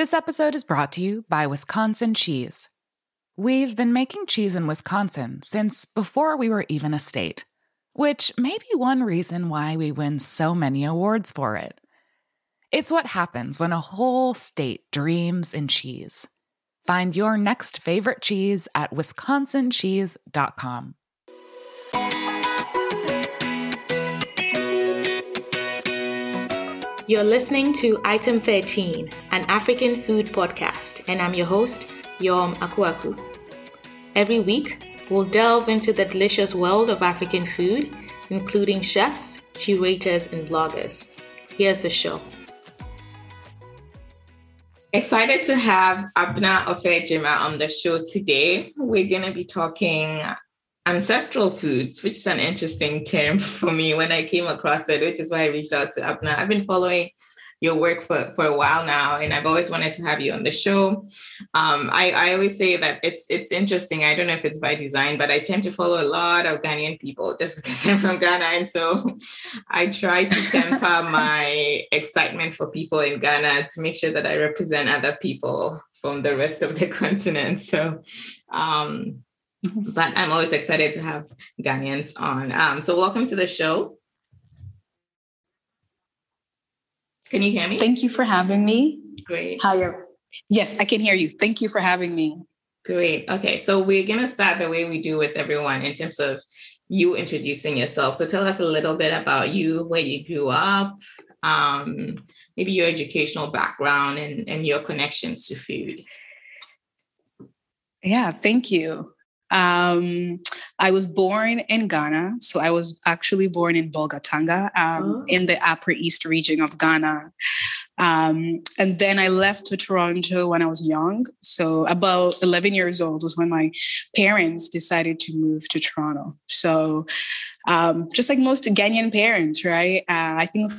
This episode is brought to you by Wisconsin Cheese. We've been making cheese in Wisconsin since before we were even a state, which may be one reason why we win so many awards for it. It's what happens when a whole state dreams in cheese. Find your next favorite cheese at wisconsincheese.com. You're listening to Item 13, an African food podcast, and I'm your host, Yom Akuaku. Every week, we'll delve into the delicious world of African food, including chefs, curators, and bloggers. Here's the show. Excited to have Abena Offeh-Gyimah on the show today. We're going to be talking ancestral foods, which is an interesting term for me when I came across it, which is why I reached out to Abena. I've been following your work for, for a while now, and I've always wanted to have you on the show. Um, I, I always say that it's it's interesting. I don't know if it's by design, but I tend to follow a lot of Ghanaian people just because I'm from Ghana. And so I try to temper my excitement for people in Ghana to make sure that I represent other people from the rest of the continent. So um, but I'm always excited to have Ghanaians on. Um, so welcome to the show. Can you hear me? Thank you for having me. Great. How you Yes, I can hear you. Thank you for having me. Great. Okay, so we're gonna start the way we do with everyone in terms of you introducing yourself. So tell us a little bit about you, where you grew up, um, maybe your educational background and, and your connections to food. Yeah, thank you. Um, I was born in Ghana. So I was actually born in Bolgatanga um, oh. in the Upper East region of Ghana. Um, and then I left to Toronto when I was young. So about 11 years old was when my parents decided to move to Toronto. So um, just like most Ghanaian parents, right? Uh, I think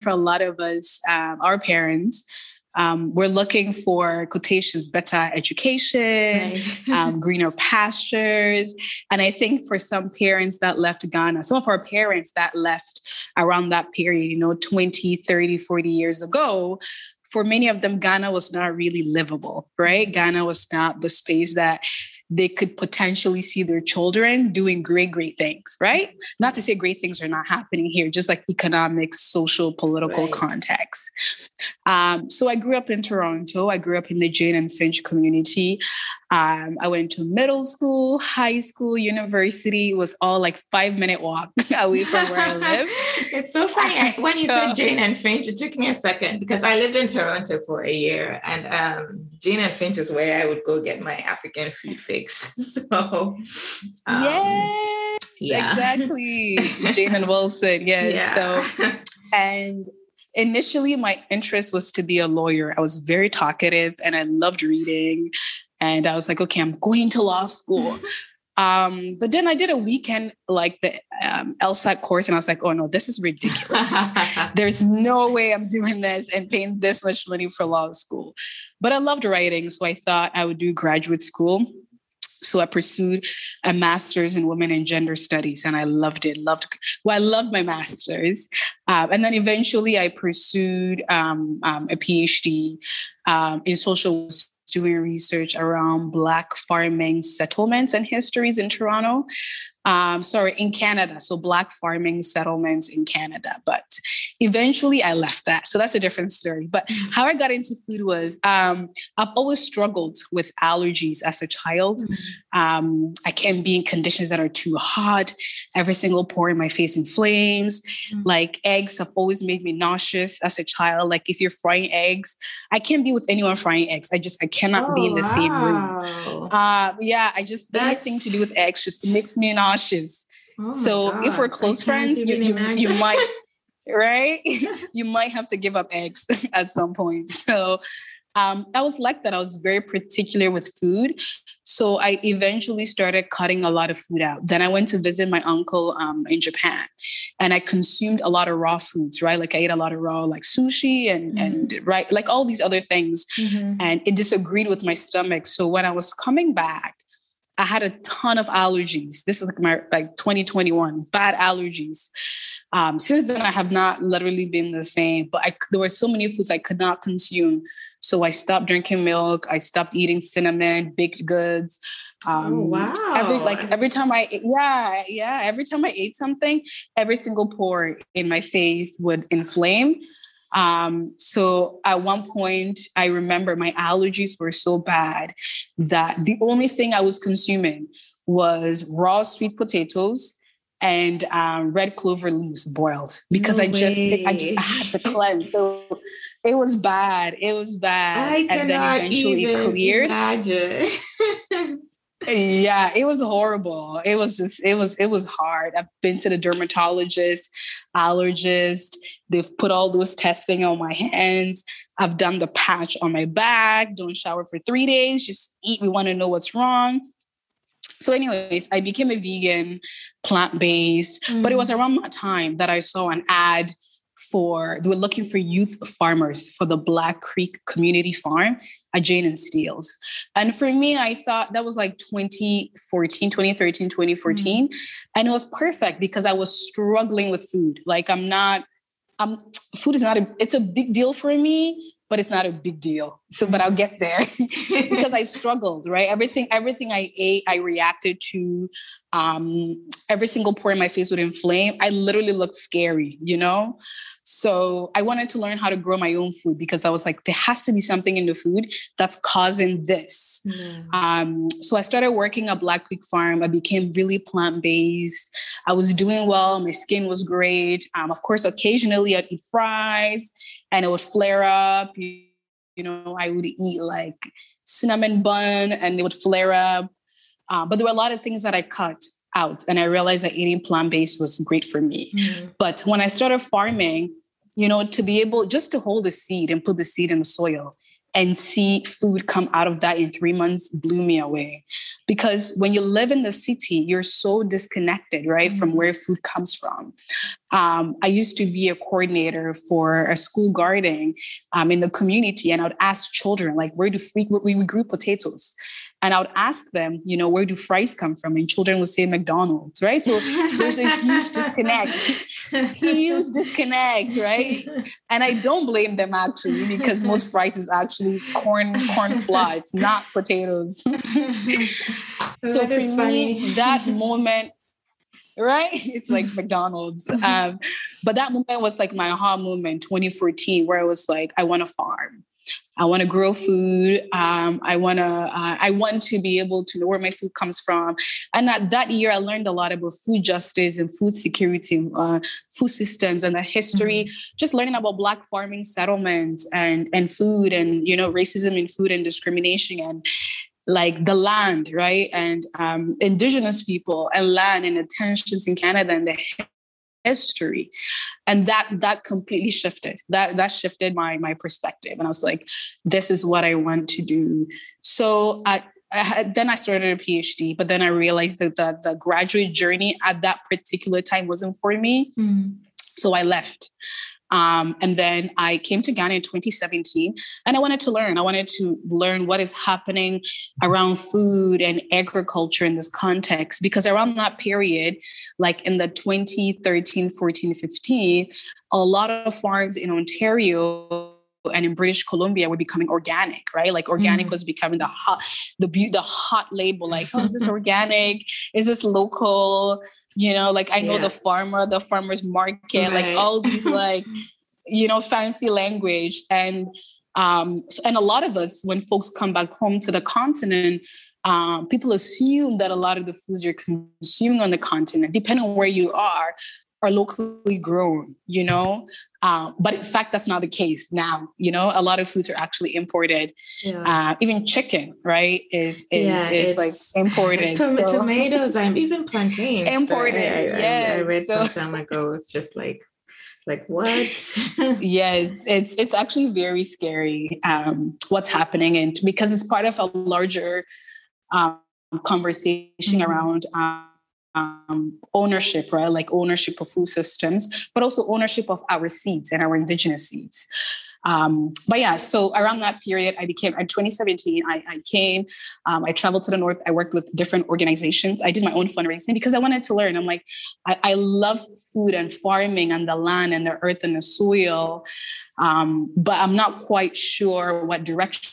for a lot of us, um, our parents, um, we're looking for quotations better education right. um, greener pastures and i think for some parents that left ghana some of our parents that left around that period you know 20 30 40 years ago for many of them ghana was not really livable right ghana was not the space that they could potentially see their children doing great, great things, right? Not to say great things are not happening here, just like economic, social, political right. context. Um, so I grew up in Toronto. I grew up in the Jane and Finch community. Um, I went to middle school, high school, university. It was all like five minute walk away from where I live. it's so funny. when you said Jane and Finch, it took me a second because I lived in Toronto for a year and um, Jane and Finch is where I would go get my African food fix. So, um, yeah, yeah, exactly. Jane and Wilson. Yes. Yeah. So, and initially my interest was to be a lawyer. I was very talkative and I loved reading. And I was like, okay, I'm going to law school. Um, but then I did a weekend like the um, LSAT course, and I was like, oh no, this is ridiculous. There's no way I'm doing this and paying this much money for law school. But I loved writing, so I thought I would do graduate school. So I pursued a master's in women and gender studies, and I loved it. Loved well, I loved my master's, um, and then eventually I pursued um, um, a PhD um, in social doing research around Black farming settlements and histories in Toronto um, sorry, in Canada. So Black farming settlements in Canada. But eventually I left that. So that's a different story. But mm-hmm. how I got into food was um, I've always struggled with allergies as a child. Mm-hmm. Um, I can be in conditions that are too hot. Every single pore in my face inflames. Mm-hmm. Like eggs have always made me nauseous as a child. Like if you're frying eggs, I can't be with anyone frying eggs. I just, I cannot oh, be in the wow. same room. Uh, yeah, I just, that's... anything to do with eggs just makes me nauseous nauseous. Oh so gosh. if we're close friends, you, you, you might, right? you might have to give up eggs at some point. So um, I was like that. I was very particular with food. So I eventually started cutting a lot of food out. Then I went to visit my uncle um, in Japan and I consumed a lot of raw foods, right? Like I ate a lot of raw, like sushi and, mm-hmm. and right, like all these other things. Mm-hmm. And it disagreed with my stomach. So when I was coming back, I had a ton of allergies. This is like my like 2021 bad allergies. Um, since then, I have not literally been the same. But I, there were so many foods I could not consume, so I stopped drinking milk. I stopped eating cinnamon, baked goods. Um, oh, wow! Every like every time I yeah yeah every time I ate something, every single pore in my face would inflame. Um, so at one point, I remember my allergies were so bad that the only thing I was consuming was raw sweet potatoes and um, red clover leaves boiled because no I just I just I had to cleanse. So it was bad. It was bad. I and then eventually it cleared. Yeah, it was horrible. It was just, it was, it was hard. I've been to the dermatologist, allergist. They've put all those testing on my hands. I've done the patch on my back. Don't shower for three days. Just eat. We want to know what's wrong. So, anyways, I became a vegan, plant based. Mm. But it was mm. around that time that I saw an ad for they were looking for youth farmers for the Black Creek Community Farm at Jane and Steeles. And for me, I thought that was like 2014, 2013, 2014. Mm-hmm. And it was perfect because I was struggling with food. Like I'm not, um, food is not a, it's a big deal for me, but it's not a big deal. So, but I'll get there because I struggled, right? Everything, everything I ate, I reacted to. Um, every single pore in my face would inflame. I literally looked scary, you know? So I wanted to learn how to grow my own food because I was like, there has to be something in the food that's causing this. Mm. Um, so I started working at Black Creek Farm. I became really plant based. I was doing well. My skin was great. Um, of course, occasionally I'd eat fries and it would flare up. You, you know, I would eat like cinnamon bun and it would flare up. Uh, but there were a lot of things that I cut out and I realized that eating plant-based was great for me. Mm-hmm. But when I started farming, you know, to be able just to hold the seed and put the seed in the soil and see food come out of that in three months blew me away. Because when you live in the city, you're so disconnected, right, mm-hmm. from where food comes from. Um, I used to be a coordinator for a school garden um, in the community, and I would ask children, like, where do we, we grew potatoes? And I would ask them, you know, where do fries come from? And children would say McDonald's, right? So there's a huge disconnect, huge disconnect, right? And I don't blame them actually, because most fries is actually corn, corn flour. It's not potatoes. so for me, that moment right? It's like McDonald's. Um, but that moment was like my aha moment, 2014, where I was like, I want to farm. I want to grow food. Um, I want to. Uh, I want to be able to know where my food comes from. And that, that year, I learned a lot about food justice and food security, uh, food systems, and the history. Mm-hmm. Just learning about Black farming settlements and and food, and you know, racism in food and discrimination, and like the land, right? And um, indigenous people and land and the tensions in Canada and the history. And that that completely shifted. That that shifted my my perspective. And I was like, this is what I want to do. So I, I had, then I started a PhD, but then I realized that the, the graduate journey at that particular time wasn't for me. Mm. So I left. Um, and then I came to Ghana in 2017 and I wanted to learn. I wanted to learn what is happening around food and agriculture in this context, because around that period, like in the 2013, 14, 15, a lot of farms in Ontario and in British Columbia were becoming organic, right? Like organic mm. was becoming the hot, the the hot label. Like, oh, is this organic? Is this local? You know like i know yeah. the farmer the farmers market right. like all these like you know fancy language and um so, and a lot of us when folks come back home to the continent um, people assume that a lot of the foods you're consuming on the continent depending on where you are are locally grown, you know? Um, but in fact, that's not the case now. You know, a lot of foods are actually imported. Yeah. Uh, even chicken, right, is is, yeah, is like imported. Tom- so. Tomatoes and even plantains. Imported. I, I, yes. I, I read so. some time ago. It's just like like what yes it's it's actually very scary um, what's happening and because it's part of a larger um, conversation mm-hmm. around um, ownership, right? Like ownership of food systems, but also ownership of our seeds and our indigenous seeds. Um, but yeah, so around that period, I became in 2017. I, I came, um, I traveled to the north. I worked with different organizations. I did my own fundraising because I wanted to learn. I'm like, I, I love food and farming and the land and the earth and the soil, um, but I'm not quite sure what direction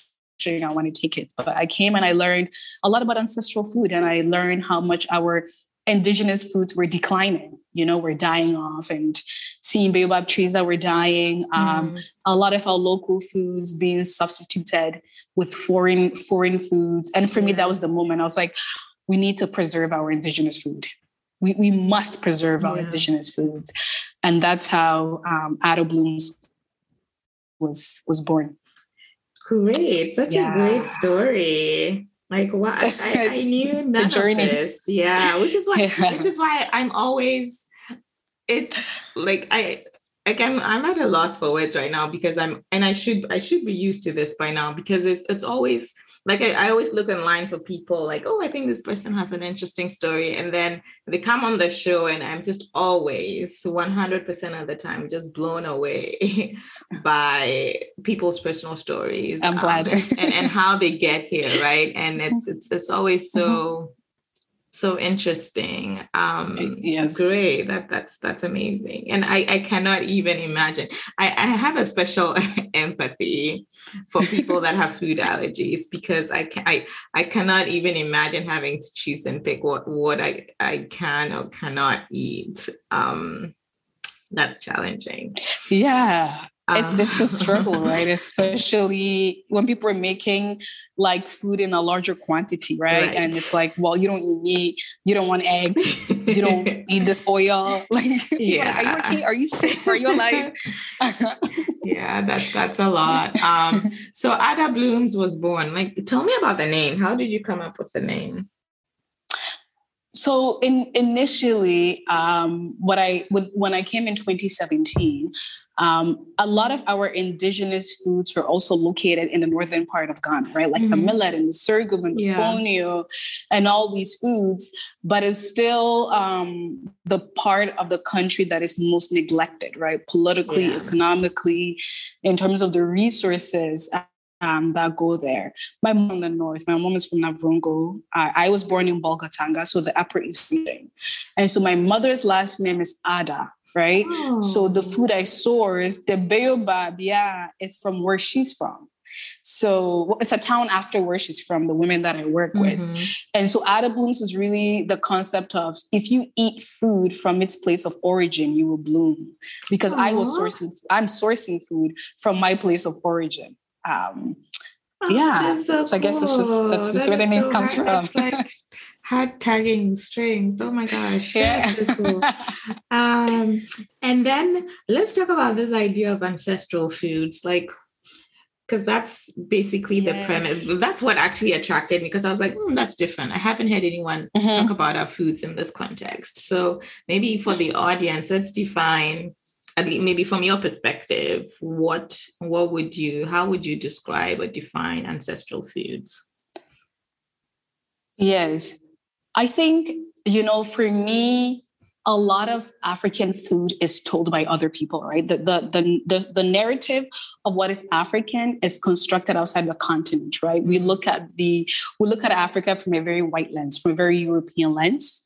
I want to take it. But I came and I learned a lot about ancestral food and I learned how much our indigenous foods were declining you know were dying off and seeing baobab trees that were dying. Um, mm. a lot of our local foods being substituted with foreign foreign foods. And for me that was the moment i was like we need to preserve our indigenous food. We, we must preserve our yeah. indigenous foods. And that's how um, Ada Blooms was was born. Great. Such yeah. a great story like what I, I knew none of this. Yeah, which is why yeah. which is why I'm always it like I like I'm I'm at a loss for words right now because I'm and I should I should be used to this by now because it's it's always like I, I, always look online for people like oh i think this person has an interesting story and then they come on the show and i'm just always 100% of the time just blown away by people's personal stories i'm glad. um, and, and how they get here right? And it's it's, it's always so so interesting. Um yes. great. That that's that's amazing. And i i cannot even imagine. I i have a special empathy for people that have food allergies because i can i i cannot even imagine having to choose and pick what what i i can or cannot eat. Um that's challenging. Yeah it's it's a struggle, right? Especially when people are making like food in a larger quantity, right? right? And it's like, well, you don't eat meat, you don't want eggs, you don't eat this oil. Like, yeah, are you okay? Are you sick? Are you alive? yeah, that's that's a lot. Um, so Ada Blooms was born. Like, tell me about the name. How did you come up with the name? So in, initially, um, what I when I came in 2017, um, a lot of our indigenous foods were also located in the northern part of Ghana, right? Like mm-hmm. the millet and the sorghum and the yeah. fonio and all these foods, but it's still um, the part of the country that is most neglected, right? Politically, yeah. economically, in terms of the resources um, that go there. My mom in the north, my mom is from Navrongo. I, I was born in Bolgatanga, so the upper east region. And so my mother's last name is Ada, right? Oh. So the food I source, the baobab, yeah, it's from where she's from. So it's a town after where she's from, the women that I work mm-hmm. with. And so Ada Blooms is really the concept of if you eat food from its place of origin, you will bloom. Because Aww. I was sourcing, I'm sourcing food from my place of origin. Um, oh, yeah. So, so, I guess it's just that's, that's that where the name so comes hard. from. like hard tagging strings. Oh my gosh. Yeah. So cool. um, and then let's talk about this idea of ancestral foods. Like because that's basically the premise. That's what actually attracted me because I was like, mm, that's different. I haven't heard anyone mm-hmm. talk about our foods in this context. So maybe for the audience, let's define maybe from your perspective, what what would you how would you describe or define ancestral foods? Yes. I think, you know, for me, a lot of African food is told by other people, right? The, the, the, the, the narrative of what is African is constructed outside the continent, right? We look at the we look at Africa from a very white lens, from a very European lens.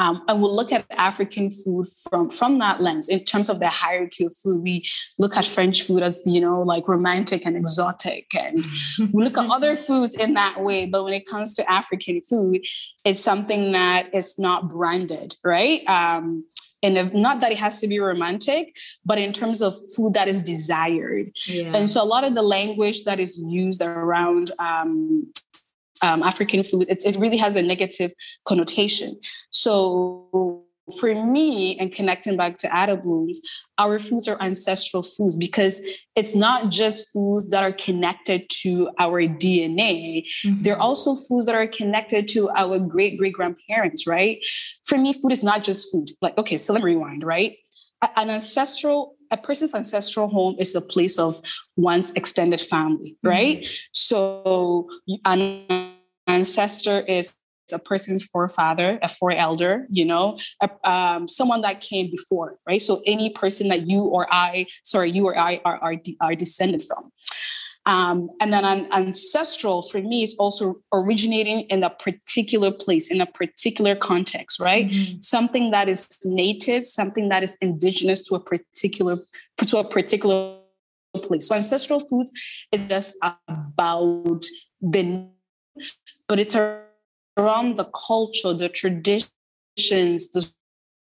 Um, and we'll look at African food from, from that lens in terms of the hierarchy of food. We look at French food as, you know, like romantic and exotic. And we look at other foods in that way. But when it comes to African food, it's something that is not branded, right? Um, and if, not that it has to be romantic, but in terms of food that is desired. Yeah. And so a lot of the language that is used around um, um, African food, it, it really has a negative connotation. So for me, and connecting back to Ada Blooms, our foods are ancestral foods because it's not just foods that are connected to our DNA. Mm-hmm. They're also foods that are connected to our great great grandparents, right? For me, food is not just food. Like, okay, so let me rewind, right? An ancestral a person's ancestral home is a place of one's extended family, right? Mm-hmm. So an ancestor is a person's forefather, a foreelder, you know, a, um, someone that came before, right? So any person that you or I, sorry, you or I are are, are descended from. Um, and then an ancestral for me is also originating in a particular place, in a particular context, right? Mm-hmm. Something that is native, something that is indigenous to a particular to a particular place. So ancestral foods is just about the, but it's around the culture, the traditions, the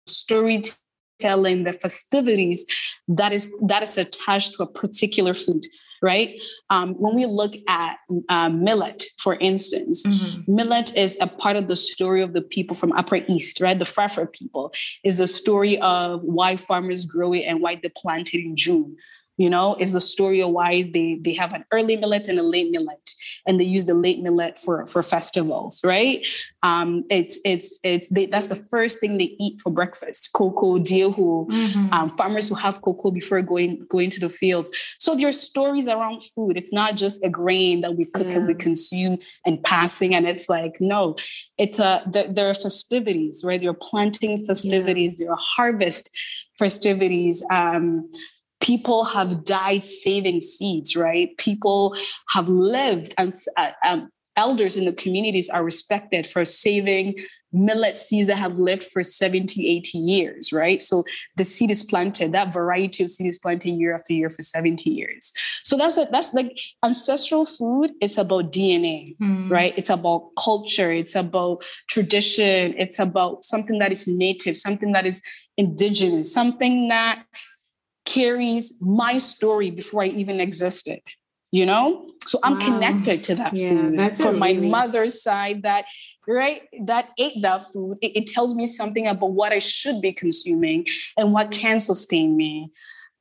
storytelling, the festivities that is that is attached to a particular food right? Um, when we look at uh, millet, for instance, mm-hmm. millet is a part of the story of the people from Upper East, right? The Frafra people is the story of why farmers grow it and why they plant it in June you know is the story of why they they have an early millet and a late millet and they use the late millet for for festivals right um it's it's it's they, that's the first thing they eat for breakfast cocoa diehu mm-hmm. um, farmers who have cocoa before going going to the field so there are stories around food it's not just a grain that we cook yeah. and we consume and passing and it's like no it's a there, there are festivities right there are planting festivities yeah. there are harvest festivities um people have died saving seeds, right? People have lived, and uh, um, elders in the communities are respected for saving millet seeds that have lived for 70, 80 years, right? So the seed is planted, that variety of seed is planted year after year for 70 years. So that's a, that's like ancestral food is about DNA, mm. right? It's about culture, it's about tradition, it's about something that is native, something that is indigenous, something that carries my story before I even existed. You know, so I'm wow. connected to that yeah, food from my mother's side. That right, that ate that food. It, it tells me something about what I should be consuming and what can sustain me.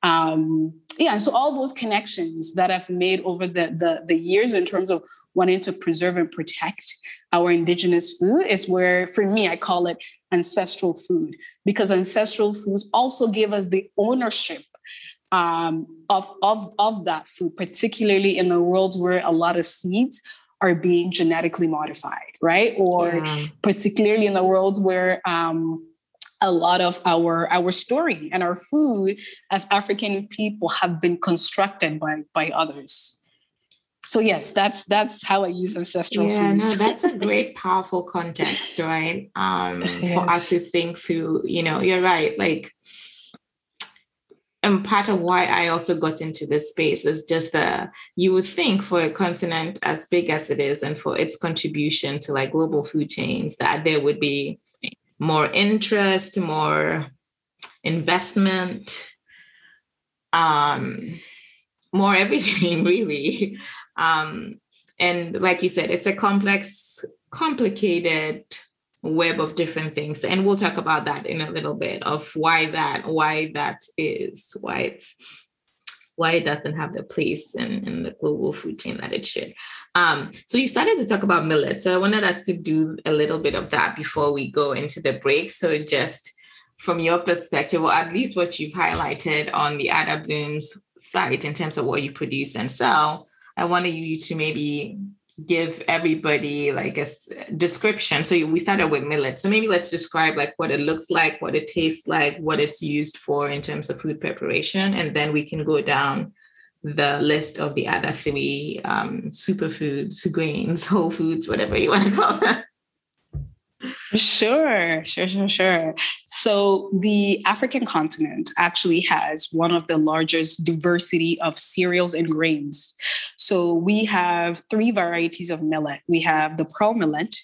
Um, yeah, and so all those connections that I've made over the, the, the years in terms of wanting to preserve and protect our indigenous food is where, for me, I call it ancestral food because ancestral foods also give us the ownership um, of, of, of that food, particularly in the world where a lot of seeds are being genetically modified, right? Or yeah. particularly in the world where um, a lot of our our story and our food as African people have been constructed by by others. So yes, that's that's how I use ancestral yeah, foods. no, that's a great, powerful context, right? Um, yes. For us to think through, you know, you're right. Like and part of why I also got into this space is just that you would think for a continent as big as it is and for its contribution to like global food chains that there would be more interest, more investment, um, more everything really. Um, and like you said, it's a complex, complicated web of different things and we'll talk about that in a little bit of why that why that is why it's why it doesn't have the place in, in the global food chain that it should. Um, so you started to talk about millet. So I wanted us to do a little bit of that before we go into the break. So just from your perspective, or at least what you've highlighted on the Ada Blooms site in terms of what you produce and sell, I wanted you to maybe give everybody like a description. So we started with millet. So maybe let's describe like what it looks like, what it tastes like, what it's used for in terms of food preparation, and then we can go down the list of the other three um, superfoods, grains, whole foods, whatever you want to call them. Sure, sure, sure, sure. So the African continent actually has one of the largest diversity of cereals and grains. So we have three varieties of millet. We have the pearl millet,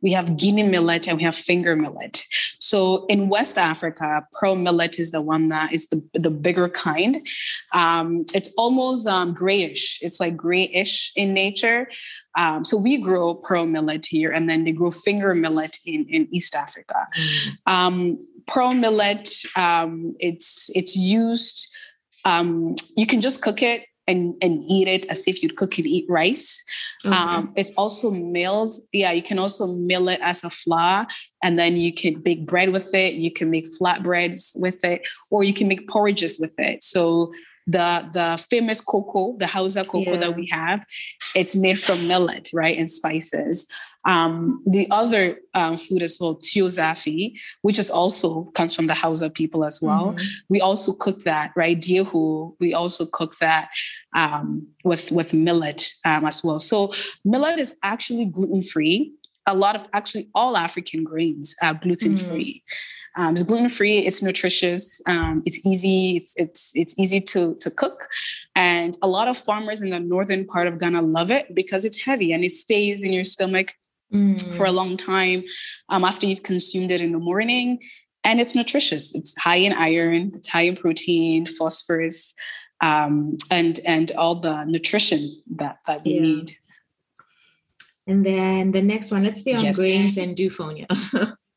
we have Guinea millet, and we have finger millet. So in West Africa, pearl millet is the one that is the, the bigger kind. Um, it's almost um, grayish. It's like grayish in nature. Um, so we grow pearl millet here, and then they grow finger millet in, in East Africa. Mm. pearl millet, um, it's it's used. Um, you can just cook it and, and eat it as if you'd cook and eat rice. Okay. Um, it's also milled. Yeah, you can also mill it as a flour, and then you can bake bread with it. You can make flatbreads with it, or you can make porridges with it. So the the famous cocoa, the Hausa cocoa yeah. that we have, it's made from millet, right, and spices. Um, the other um, food as well, tuo zaafi, which is also comes from the Hausa people as well. Mm-hmm. We also cook that, right? Diehu, we also cook that um, with with millet um, as well. So millet is actually gluten free. A lot of actually all African grains are gluten free. Mm-hmm. Um, it's gluten free. It's nutritious. Um, it's easy. It's it's it's easy to to cook, and a lot of farmers in the northern part of Ghana love it because it's heavy and it stays in your stomach mm. for a long time um, after you've consumed it in the morning. And it's nutritious. It's high in iron, it's high in protein, phosphorus, um, and and all the nutrition that that we yeah. need. And then the next one, let's stay on yes. grains and do fonio.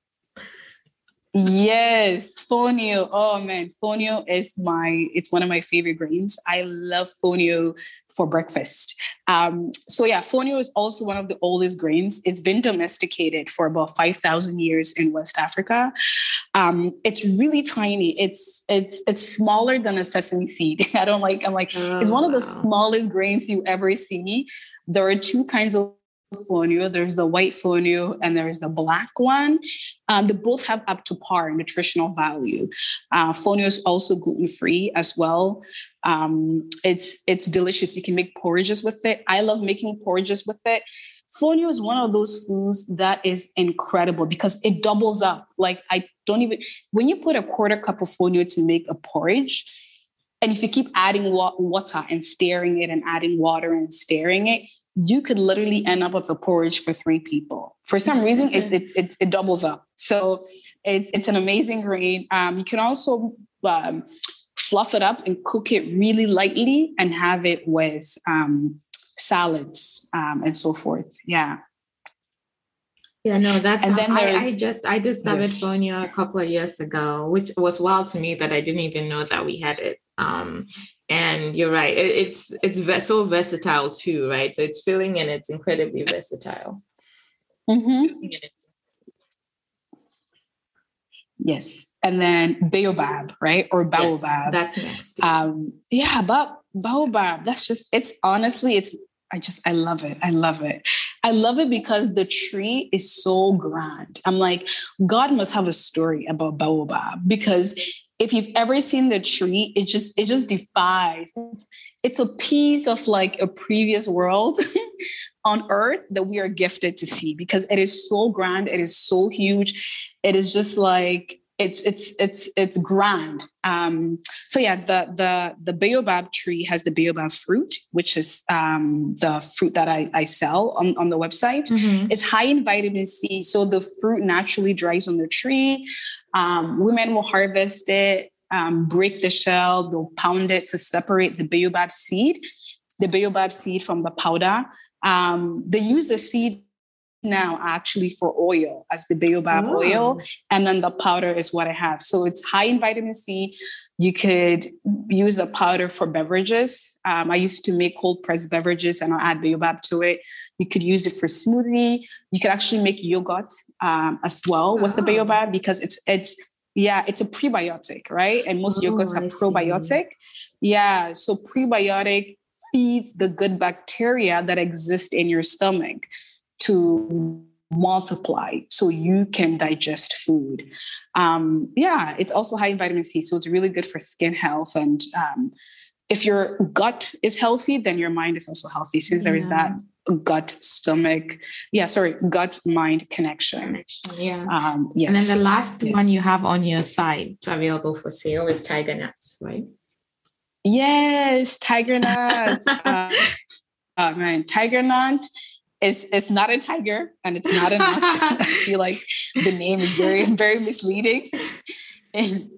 Yes, fonio. Oh man, fonio is my it's one of my favorite grains. I love fonio for breakfast. Um, so yeah, fonio is also one of the oldest grains. It's been domesticated for about 5,000 years in West Africa. Um, it's really tiny. It's it's it's smaller than a sesame seed. I don't like I'm like oh, it's one of the wow. smallest grains you ever see. There are two kinds of fonio. There's the white fonio and there's the black one. Um, they both have up to par nutritional value. Uh, fonio is also gluten free as well. Um, it's it's delicious. You can make porridges with it. I love making porridges with it. Fonio is one of those foods that is incredible because it doubles up. Like I don't even when you put a quarter cup of fonio to make a porridge, and if you keep adding water and stirring it and adding water and stirring it, you could literally end up with a porridge for three people. For some reason, it, it, it, it doubles up. So it's, it's an amazing grain. Um, you can also um, fluff it up and cook it really lightly and have it with um, salads um, and so forth. Yeah. Yeah, no, that's and then I, I just I discovered yes. fonio a couple of years ago, which was wild to me that I didn't even know that we had it. Um, and you're right it, it's it's so versatile too right? So it's filling and it's incredibly versatile. Mm-hmm. yes and then baobab right? Or baobab. yes, that's next um yeah but baobab that's just it's honestly it's i just i love it i love it. I love it because the tree is so grand. I'm like, God must have a story about baobab because if you've ever seen the tree, it just it just defies. It's, it's a piece of like a previous world on earth that we are gifted to see because it is so grand, it is so huge. It is just like it's it's it's it's grand. Um, so yeah, the the the baobab tree has the baobab fruit, which is um, the fruit that I, I sell on, on the website. Mm-hmm. It's high in vitamin C, so the fruit naturally dries on the tree. Um, women will harvest it, um, break the shell, they'll pound it to separate the baobab seed, the baobab seed from the powder. Um, they use the seed now actually for oil as the baobab oh. oil and then the powder is what i have. So it's high in vitamin c. You could use the powder for beverages. Um, i used to make cold pressed beverages and i'll add baobab to it. You could use it for smoothie. You could actually make yogurt um, as well with oh. the baobab because it's it's yeah it's a prebiotic right? And most oh, yogurts are probiotic. Yeah so prebiotic feeds the good bacteria that exist in your stomach to multiply so you can digest food. Um, yeah, it's also high in vitamin C, so it's really good for skin health. And um, if your gut is healthy, then your mind is also healthy, since yeah. there is that gut stomach yeah sorry gut mind connection yeah um yes. and then the last yes. one you have on your site available for sale is tiger nuts right yes tiger nuts uh, oh man tiger nut it's it's not a tiger and it's not a nut. I feel like the name is very very misleading in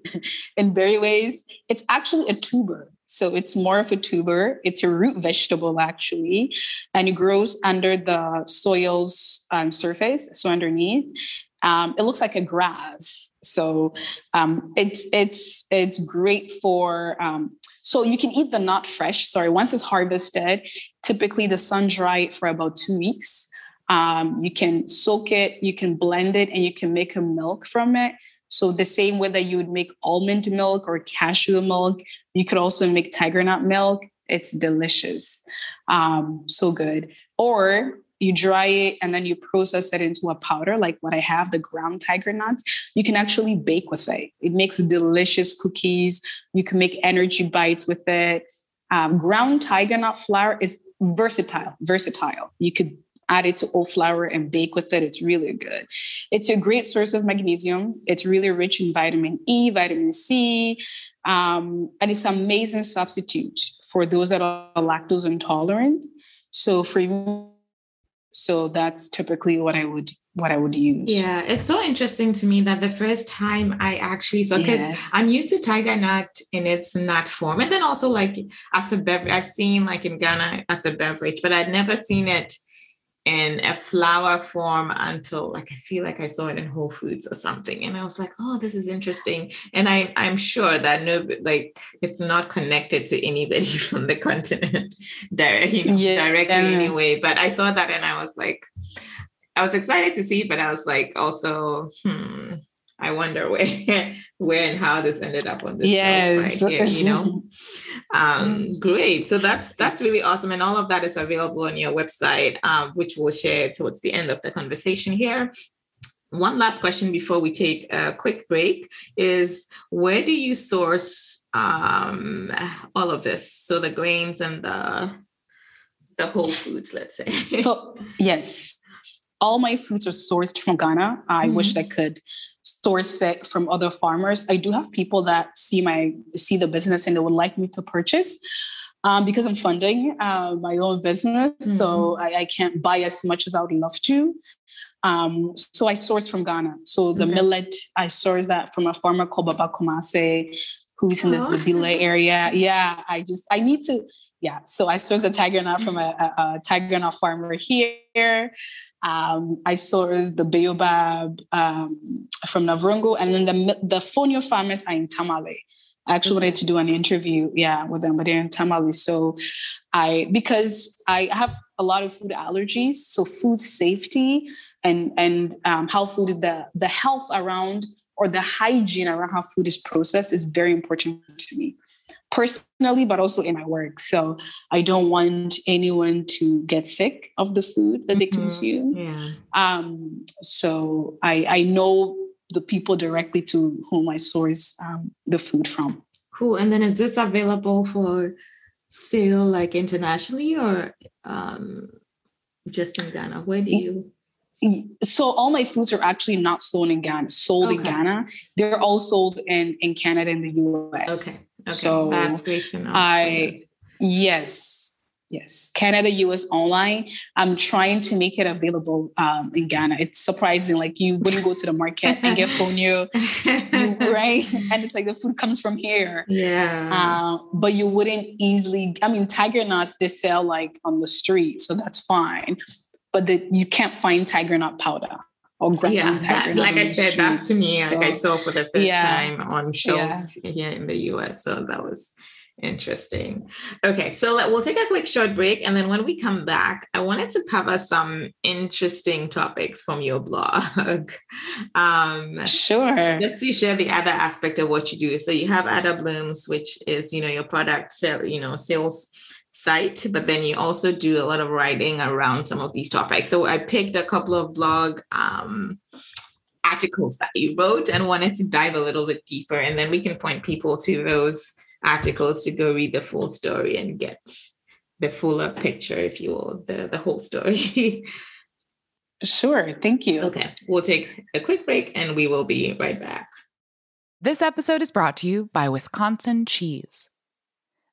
in very ways. It's actually a tuber. So it's more of a tuber. It's a root vegetable actually, and it grows under the soil's um, surface, so underneath. Um, it looks like a grass. So um, it's it's it's great for um, so you can eat the nut fresh. Sorry, once it's harvested, typically the sun dry for about two weeks. Um, you can soak it, you can blend it, and you can make a milk from it. So the same way that you would make almond milk or cashew milk, you could also make tiger nut milk. It's delicious, um, so good. Or you dry it and then you process it into a powder like what I have, the ground tiger nuts. You can actually bake with it. It makes delicious cookies. You can make energy bites with it. Um, ground tiger nut flour is versatile, versatile. You could add it to oat flour and bake with it. It's really good. It's a great source of magnesium. It's really rich in vitamin E, vitamin C, um, and it's an amazing substitute for those that are lactose intolerant. So for so that's typically what I would what I would use. Yeah, it's so interesting to me that the first time I actually saw because yes. I'm used to tiger nut in its nut form, and then also like as a beverage, I've seen like in Ghana as a beverage, but I'd never seen it in a flour form until like I feel like I saw it in Whole Foods or something. And I was like, oh, this is interesting. And I, I'm sure that no like it's not connected to anybody from the continent directly, you know, yeah. directly anyway. But I saw that and I was like, I was excited to see, but I was like also, hmm, I wonder where where and how this ended up on the yes. right here, you know. um, great. So that's that's really awesome. And all of that is available on your website, um, which we'll share towards the end of the conversation here. One last question before we take a quick break is where do you source um, all of this? So the grains and the the whole foods, let's say. so yes, all my foods are sourced from Ghana. I mm-hmm. wish I could source it from other farmers. I do have people that see my see the business and they would like me to purchase. Um, because I'm funding uh, my own business, mm-hmm. so I, I, can't buy as much as I would love to. Um, so I source from Ghana. So the okay. millet, I source that from a farmer called Baba Kumase, who's in the oh. Zebilla area. Yeah, I just I need to. Yeah, so I source the tiger nut from a, a, a tiger nut farmer here. Um, I source the baobab um, from Navrongo, and then the the fonio farmers are in Tamale. I actually wanted to do an interview, yeah, with them, but they're in Tamale. So I because I have a lot of food allergies, so food safety and and um, how food the the health around or the hygiene around how food is processed is very important to me personally, but also in my work. So I don't want anyone to get sick of the food that they mm-hmm. consume. Yeah. Um, so I, I know the people directly to whom I source um, the food from. Cool. And then is this available for sale like internationally or um, just in Ghana? Where do you? So all my foods are actually not sold in Ghana, sold okay. in Ghana. They're all sold in in Canada and the US. Okay. okay. So that's great to know. I yes. Yes, Canada, US online. I'm trying to make it available um, in Ghana. It's surprising. Like you wouldn't go to the market and get fonio, right? And it's like the food comes from here. Yeah. Uh, but you wouldn't easily. I mean, tiger nuts they sell like on the street, so that's fine but that you can't find tiger nut powder or ground yeah, tiger that, like I said, that to me, so, like I saw for the first yeah, time on shows yeah. here in the US. So that was interesting. Okay, so let, we'll take a quick short break. And then when we come back, I wanted to cover some interesting topics from your blog. um, sure. Just to share the other aspect of what you do. So you have Ada Blooms, which is, you know, your product sale, you know, sales site, but then you also do a lot of writing around some of these topics. So I picked a couple of blog um, articles that you wrote and wanted to dive a little bit deeper. And then we can point people to those articles to go read the full story and get the fuller picture, if you will, the, the whole story. sure. Thank you. Okay. We'll take a quick break and we will be right back. This episode is brought to you by Wisconsin Cheese.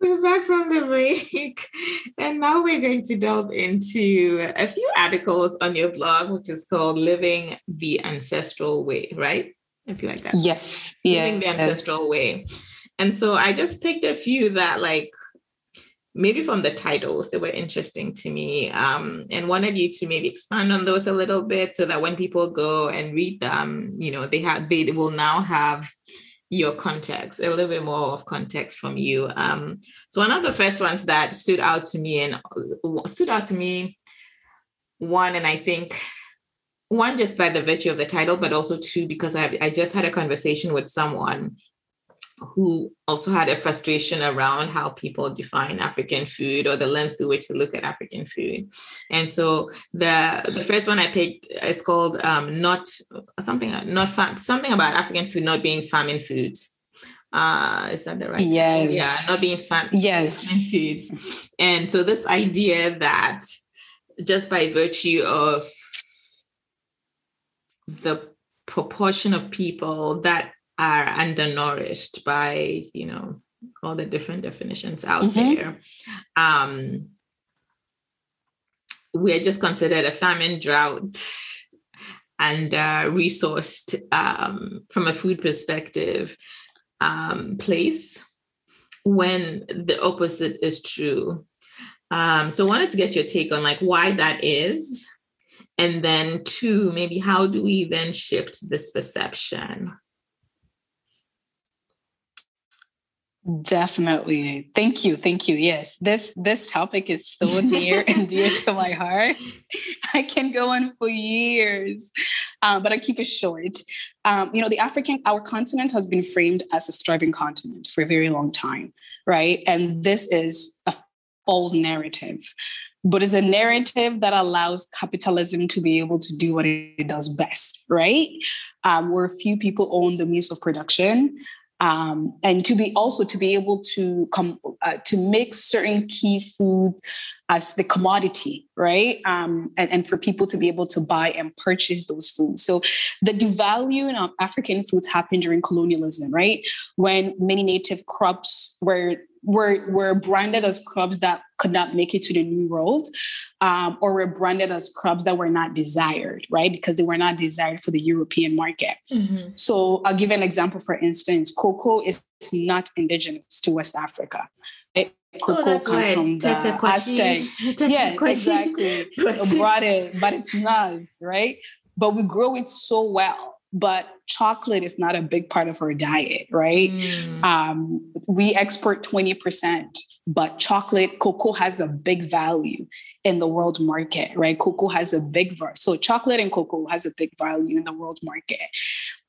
We're back from the break, and now we're going to delve into a few articles on your blog, which is called Living the Ancestral Way, right? if you like that. Yes. Living the ancestral yes. way. And so I just picked a few that like maybe from the titles that were interesting to me um, and wanted you to maybe expand on those a little bit so that when people go and read them you know they have they will now have your context a little bit more of context from you. Um, so one of the first ones that stood out to me and uh, stood out to me one and i think one just by the virtue of the title, but also two because I, I just had a conversation with someone who also had a frustration around how people define African food or the lens through which to look at African food. And so the the first one I picked is called um, not something not fam- something about African food not being famine foods. Uh, is that the right? Yes. Yeah, not being fam- yes. famine foods. And so this idea that just by virtue of the proportion of people that are undernourished by you know all the different definitions out mm-hmm. there um we're just considered a famine drought and uh, resourced um, from a food perspective um, place when the opposite is true um, so I wanted to get your take on like why that is and then, two, maybe how do we then shift this perception? Definitely. Thank you. Thank you. Yes. This this topic is so near and dear to my heart. I can go on for years. Um, but I keep it short. Um, you know, the African, our continent has been framed as a starving continent for a very long time, right? And this is a false narrative but it's a narrative that allows capitalism to be able to do what it does best, right? Um, where few people own the means of production. Um, and to be also to be able to come uh, to make certain key foods as the commodity, right? Um, and, and for people to be able to buy and purchase those foods. So the devaluing of African foods happened during colonialism, right? When many native crops were were were branded as crops that could not make it to the new world um, or were branded as crops that were not desired right? Because they were not desired for the european market. Mm-hmm. so i'll give an example. For instance cocoa is not indigenous to west africa. Right? cocoa oh, comes right. from the aztec. Yeah exactly. Brought it but it's not right? But we grow it so well but chocolate is not a big part of her diet, right? Mm. Um, we export 20%, but chocolate, cocoa has a big value in the world market, right? Cocoa has a big, value. so chocolate and cocoa has a big value in the world market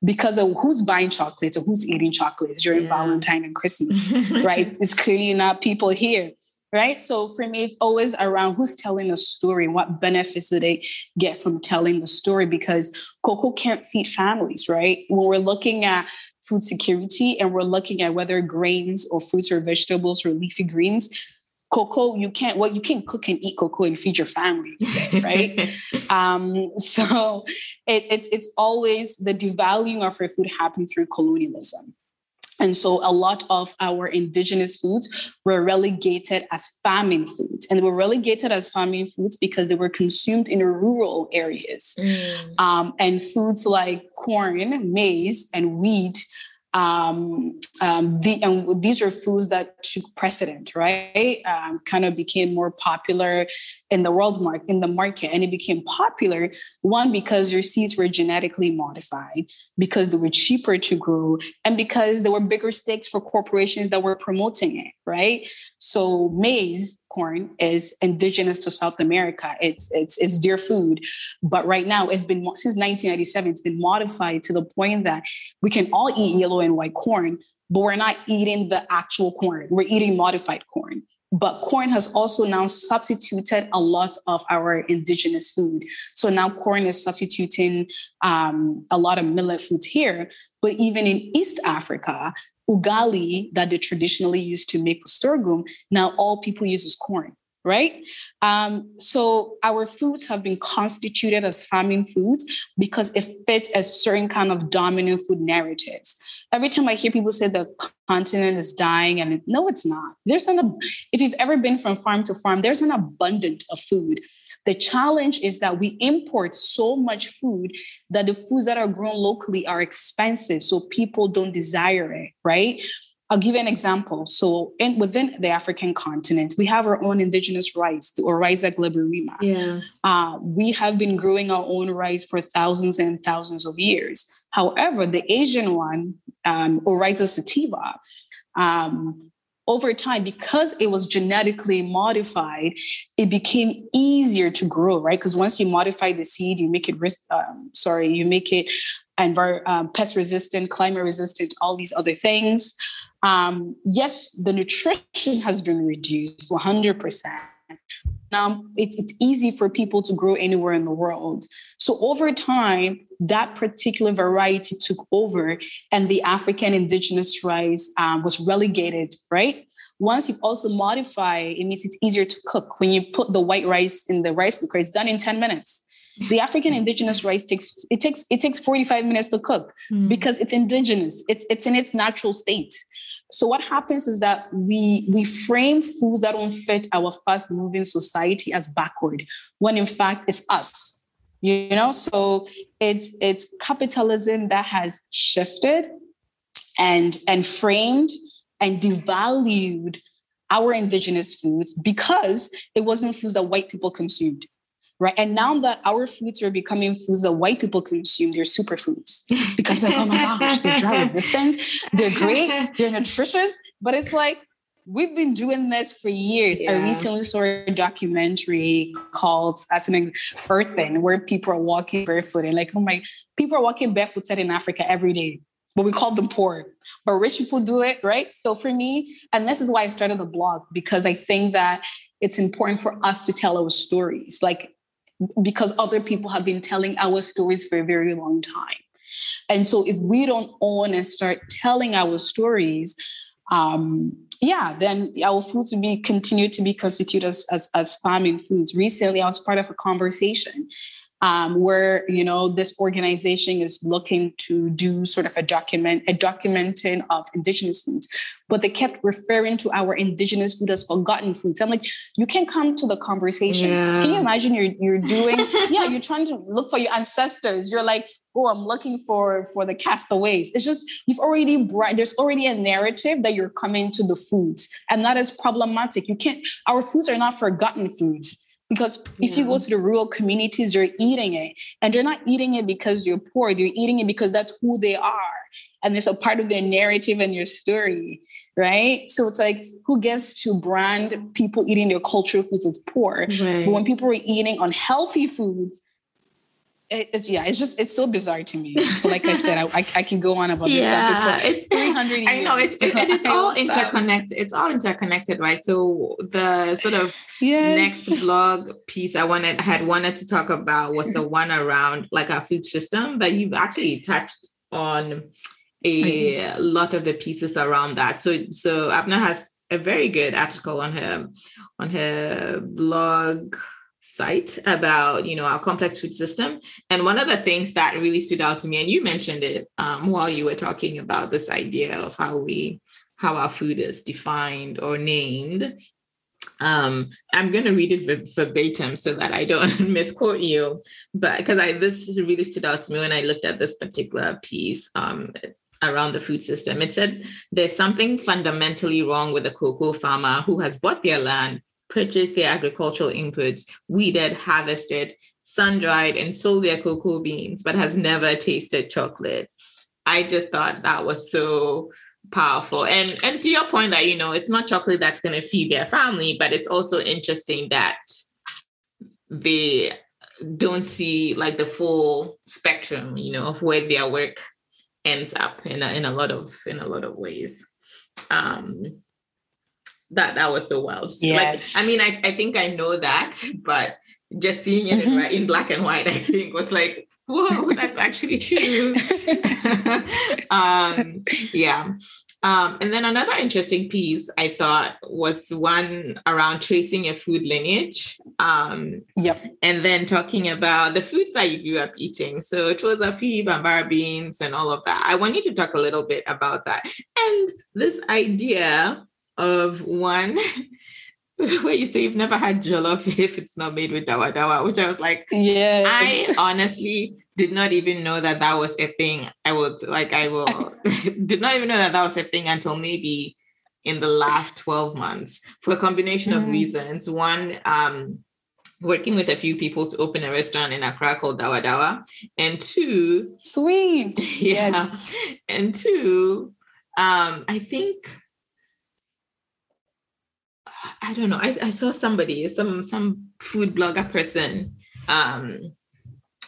because of who's buying chocolates or who's eating chocolates during yeah. Valentine and Christmas, right? It's clearly not people here right? So for me, it's always around who's telling the story, what benefits do they get from telling the story? Because cocoa can't feed families, right? When we're looking at food security and we're looking at whether grains or fruits or vegetables or leafy greens, cocoa you can't well you can cook and eat cocoa and feed your family right um, so it, it's it's always the devaluing of our food happening through colonialism and so a lot of our indigenous foods were relegated as famine foods. And they were relegated as famine foods because they were consumed in rural areas. Mm. Um, and foods like corn, maize, and wheat um, um, the, and these are foods that took precedent, right? Um, kind of became more popular in the world market, in the market, and it became popular one because your seeds were genetically modified, because they were cheaper to grow, and because there were bigger stakes for corporations that were promoting it, right? So maize corn is indigenous to South America. It's it's it's dear food, but right now it's been since 1997. It's been modified to the point that we can all eat yellow and white corn, but we're not eating the actual corn. We're eating modified corn but corn has also now substituted a lot of our indigenous food. So now corn is substituting um, a lot of millet foods here. But even in East Africa, ugali that they traditionally used to make sorghum, now all people use is corn right? Um, so our foods have been constituted as famine foods because it fits a certain kind of dominant food narratives. Every time I hear people say the continent is dying, and it, no, it's not. There's an if you've ever been from farm to farm, there's an abundance of food. The challenge is that we import so much food that the foods that are grown locally are expensive, so people don't desire it, right? I'll give you an example. So, in, within the African continent, we have our own indigenous rice, the Oryza glaberrima. Yeah. Uh, we have been growing our own rice for thousands and thousands of years. However, the Asian one, um, Oryza sativa, um, over time, because it was genetically modified, it became easier to grow, right? Because once you modify the seed, you make it risk, um, sorry, you make it envir- um, pest resistant, climate resistant, all these other things. Um, yes, the nutrition has been reduced 100%. Now, it, it's easy for people to grow anywhere in the world. So, over time, that particular variety took over, and the African indigenous rice um, was relegated, right? Once you also modify, it means it's easier to cook. When you put the white rice in the rice cooker, it's done in 10 minutes. The African indigenous rice takes it takes it takes 45 minutes to cook mm. because it's indigenous. It's it's in its natural state. So what happens is that we we frame foods that don't fit our fast moving society as backward, when in fact it's us. You know, so it's it's capitalism that has shifted and and framed and devalued our indigenous foods because it wasn't foods that white people consumed right? And now that our foods are becoming foods that white people consume, they're superfoods because like, oh my gosh, they're drought resistant, they're great, they're nutritious, but it's like we've been doing this for years. Yeah. I recently saw a documentary called as an earthing where people are walking barefoot and like, oh my, people are walking barefooted in Africa every day. But we call them poor. But rich people do it, right? So for me, and this is why I started the blog, because I think that it's important for us to tell our stories. Like because other people have been telling our stories for a very long time. And so if we don't own and start telling our stories, um, yeah, then our foods will be continue to be constituted as, as, as famine foods. Recently, I was part of a conversation um, where you know this organization is looking to do sort of a document a documenting of indigenous foods. But they kept referring to our indigenous food as forgotten foods. I'm like you can come to the conversation. Yeah. can you imagine you're you're doing yeah you're trying to look for your ancestors. You're like oh i'm looking for for the castaways. It's just you've already brought there's already a narrative that you're coming to the foods and that is problematic. You can't our foods are not forgotten foods because if you go to the rural communities, you're eating it. And they're not eating it because you're poor. They're eating it because that's who they are. And it's a part of their narrative and your story, right? So it's like, who gets to brand people eating their cultural foods as poor? Right. But when people are eating unhealthy foods, it's yeah, it's just it's so bizarre to me. Like I said, I, I, can go on about yeah, this stuff. It's, it's 300 I know it's it, it's all interconnected. It's all interconnected, right? So the sort of yes. next blog piece I wanted had wanted to talk about was the one around like our food system, but you've actually touched on a nice. lot of the pieces around that. So so Abena has a very good article on her on her blog site about you know our complex food system and one of the things that really stood out to me and you mentioned it um, while you were talking about this idea of how we how our food is defined or named um, i'm going to read it verbatim so that i don't misquote you but because i this really stood out to me when i looked at this particular piece um, around the food system. It said there's something fundamentally wrong with the cocoa farmer who has bought their land purchased their agricultural inputs, weeded, harvested, sun dried, and sold their cocoa beans, but has never tasted chocolate. I just thought that was so powerful. And and to your point that you know it's not chocolate that's going to feed their family, but it's also interesting that they don't see like the full spectrum, you know, of where their work ends up in a, in a lot of in a lot of ways. Um, that that was so wild. Yes. Like, I mean, I, I think I know that, but just seeing it mm-hmm. in, in black and white, I think was like, whoa, that's actually true. um, yeah. Um, and then another interesting piece I thought was one around tracing your food lineage. Um, yep. And then talking about the foods that you grew up eating. So choza bambara beans, and all of that. I want you to talk a little bit about that. And this idea of one where you say you've never had jollof if it's not made with dawa dawa, which I was like, yeah. I honestly did not even know that that was a thing. I would like, I will, did not even know that that was a thing until maybe in the last 12 months for a combination mm-hmm. of reasons. One, um, working with a few people to open a restaurant in Accra called Dawa Dawa. And two, sweet. Yeah. Yes. And two, um, I think I don't know. I, I saw somebody, some some food blogger person. Um,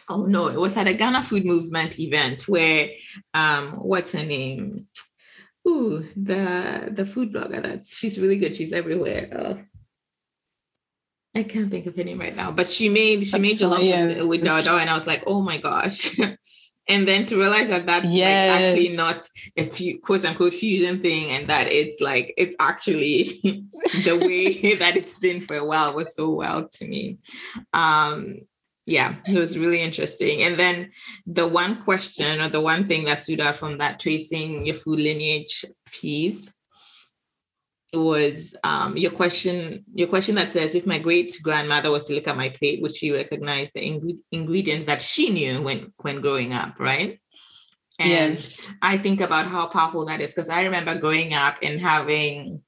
oh no, it was at a Ghana Food Movement event where um, what's her name? Ooh, the the food blogger. That's she's really good. She's everywhere. Oh. I can't think of her name right now, but she made she made jollof yeah. with, with Dada, and I was like, oh my gosh. and then to realize that that's yes. like actually not a few, quote unquote fusion thing and that it's like it's actually the way that it's been for a while was so wild to me um yeah it was really interesting and then the one question or the one thing that stood out from that tracing your food lineage piece was um, your question your question that says if my great grandmother was to look at my plate would she recognize the ing- ingredients that she knew when when growing up right and yes. i think about how powerful that is because i remember growing up and having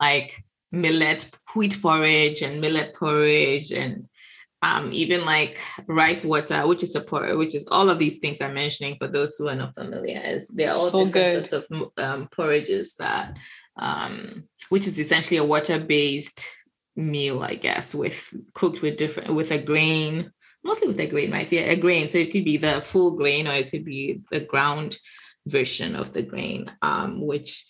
like millet wheat porridge and millet porridge and um, even like rice water, which is a porridge, which is all of these things I'm mentioning for those who are not familiar, is they're all so different good. sorts of um, porridges that um, which is essentially a water-based meal, I guess, with cooked with different with a grain, mostly with a grain, right? Yeah, a grain. So it could be the full grain or it could be the ground version of the grain, um, which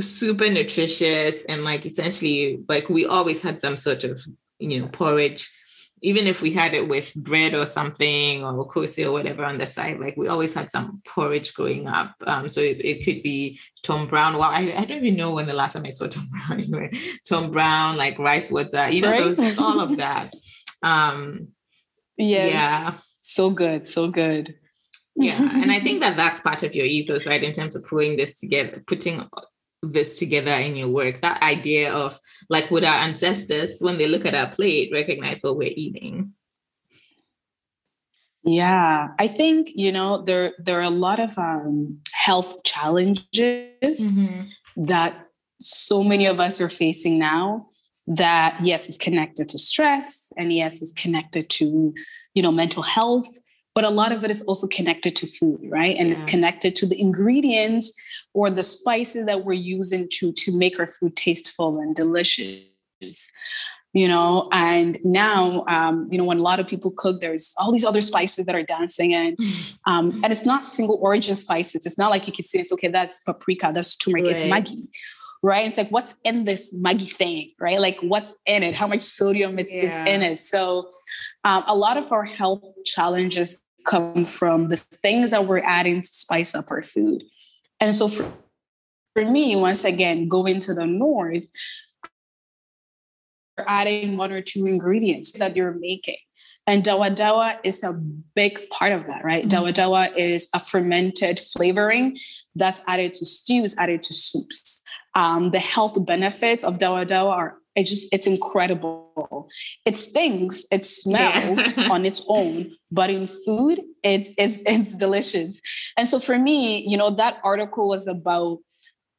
super nutritious and like essentially like we always had some sort of you know porridge even if we had it with bread or something or kosi or whatever on the side, like we always had some porridge growing up. Um, so it, it, could be Tom Brown. Well, I, I don't even know when the last time I saw Tom Brown anyway. Tom Brown, like rice water, you know, right? those all of that. Um, yes. Yeah. So good. So good. yeah. And I think that that's part of your ethos, right? In terms of pulling this together, putting this together in your work that idea of like would our ancestors when they look at our plate recognize what we're eating yeah i think you know there there are a lot of um, health challenges mm-hmm. that so many of us are facing now that yes is connected to stress and yes is connected to you know mental health but a lot of it is also connected to food right? And yeah. it's connected to the ingredients or the spices that we're using to to make our food tasteful and delicious you know? And now um, you know when a lot of people cook there's all these other spices that are dancing and um, and it's not single origin spices. It's not like you can say it's okay that's paprika that's turmeric right. it's maggi right? It's like what's in this maggi thing right? Like what's in it? How much sodium it's, yeah. is in it? So um, a lot of our health challenges come from the things that we're adding to spice up our food and so for, for me, once again, going to the north, you're adding one or two ingredients that you're making. And dawa dawa is a big part of that, right? Mm-hmm. Dawa dawa is a fermented flavoring that's added to stews, added to soups. Um, the health benefits of dawa dawa are it's just it's incredible. It stings, it smells yeah. on its own, but in food, it's it's it's delicious. And so for me, you know, that article was about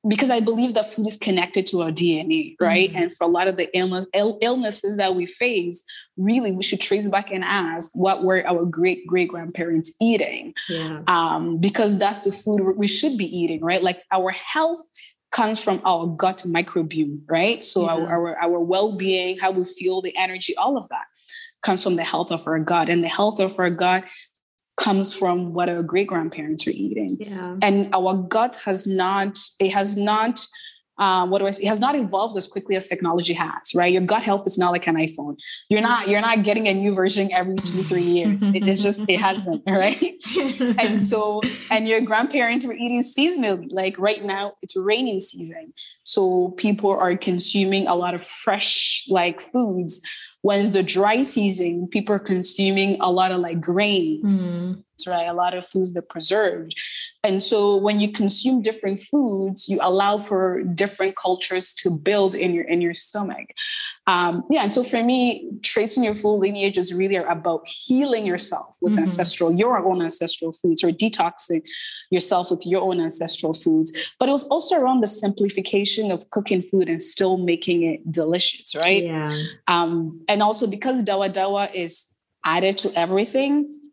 because I believe that food is connected to our DNA, right? Mm-hmm. And for a lot of the illness, Ill, illnesses that we face, really, we should trace back and ask what were our great great grandparents eating, yeah. um, because that's the food we should be eating, right? Like our health comes from our gut microbiome, right? So yeah. our, our, our well-being, how we feel, the energy, all of that comes from the health of our gut. And the health of our gut comes from what our great grandparents are eating. Yeah. And our gut has not, it has not um, what do I say? It has not evolved as quickly as technology has, right? Your gut health is not like an iPhone. You're not you're not getting a new version every two three years. It, it's just it hasn't, right? and so and your grandparents were eating seasonally. Like right now, it's raining season, so people are consuming a lot of fresh like foods. When it's the dry season, people are consuming a lot of like grains. Mm right? A lot of foods that preserved. And so when you consume different foods, you allow for different cultures to build in your in your stomach. Um, yeah, and so for me, tracing your full lineage is really about healing yourself with mm-hmm. ancestral, your own ancestral foods, or detoxing yourself with your own ancestral foods. But it was also around the simplification of cooking food and still making it delicious, right? Yeah. Um, and also because dawa dawa is added to everything,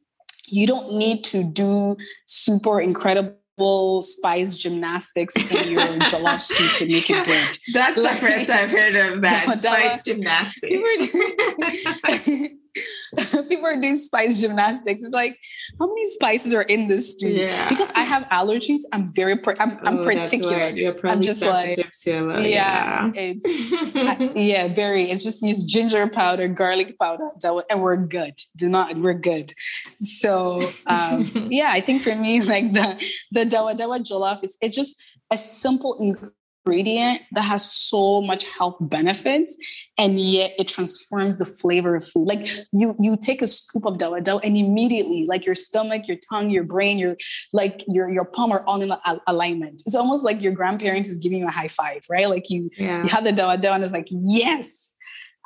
you don't need to do super incredible spice gymnastics in your jollof to make it good. That's like, the first I've heard of that. spice gymnastics. people are doing spice gymnastics. It's like, how many spices are in this stew? Yeah. Because I have allergies, I'm very, I'm, I'm oh, particular. I'm just like, yeah, yeah. It's, yeah, very. It's just use ginger powder, garlic powder, and we're good. Do not, we're good. So, um, yeah, I think for me, like the the dawa dawa jollof is it's just a simple ingredient that has so much health benefits and yet it transforms the flavor of food. Like you you take a scoop of dawa and immediately like your stomach your tongue your brain your like your your palm are all in alignment. It's almost like your grandparents is giving you a high five right? Like you yeah. you have the dawa dawa and it's like yes!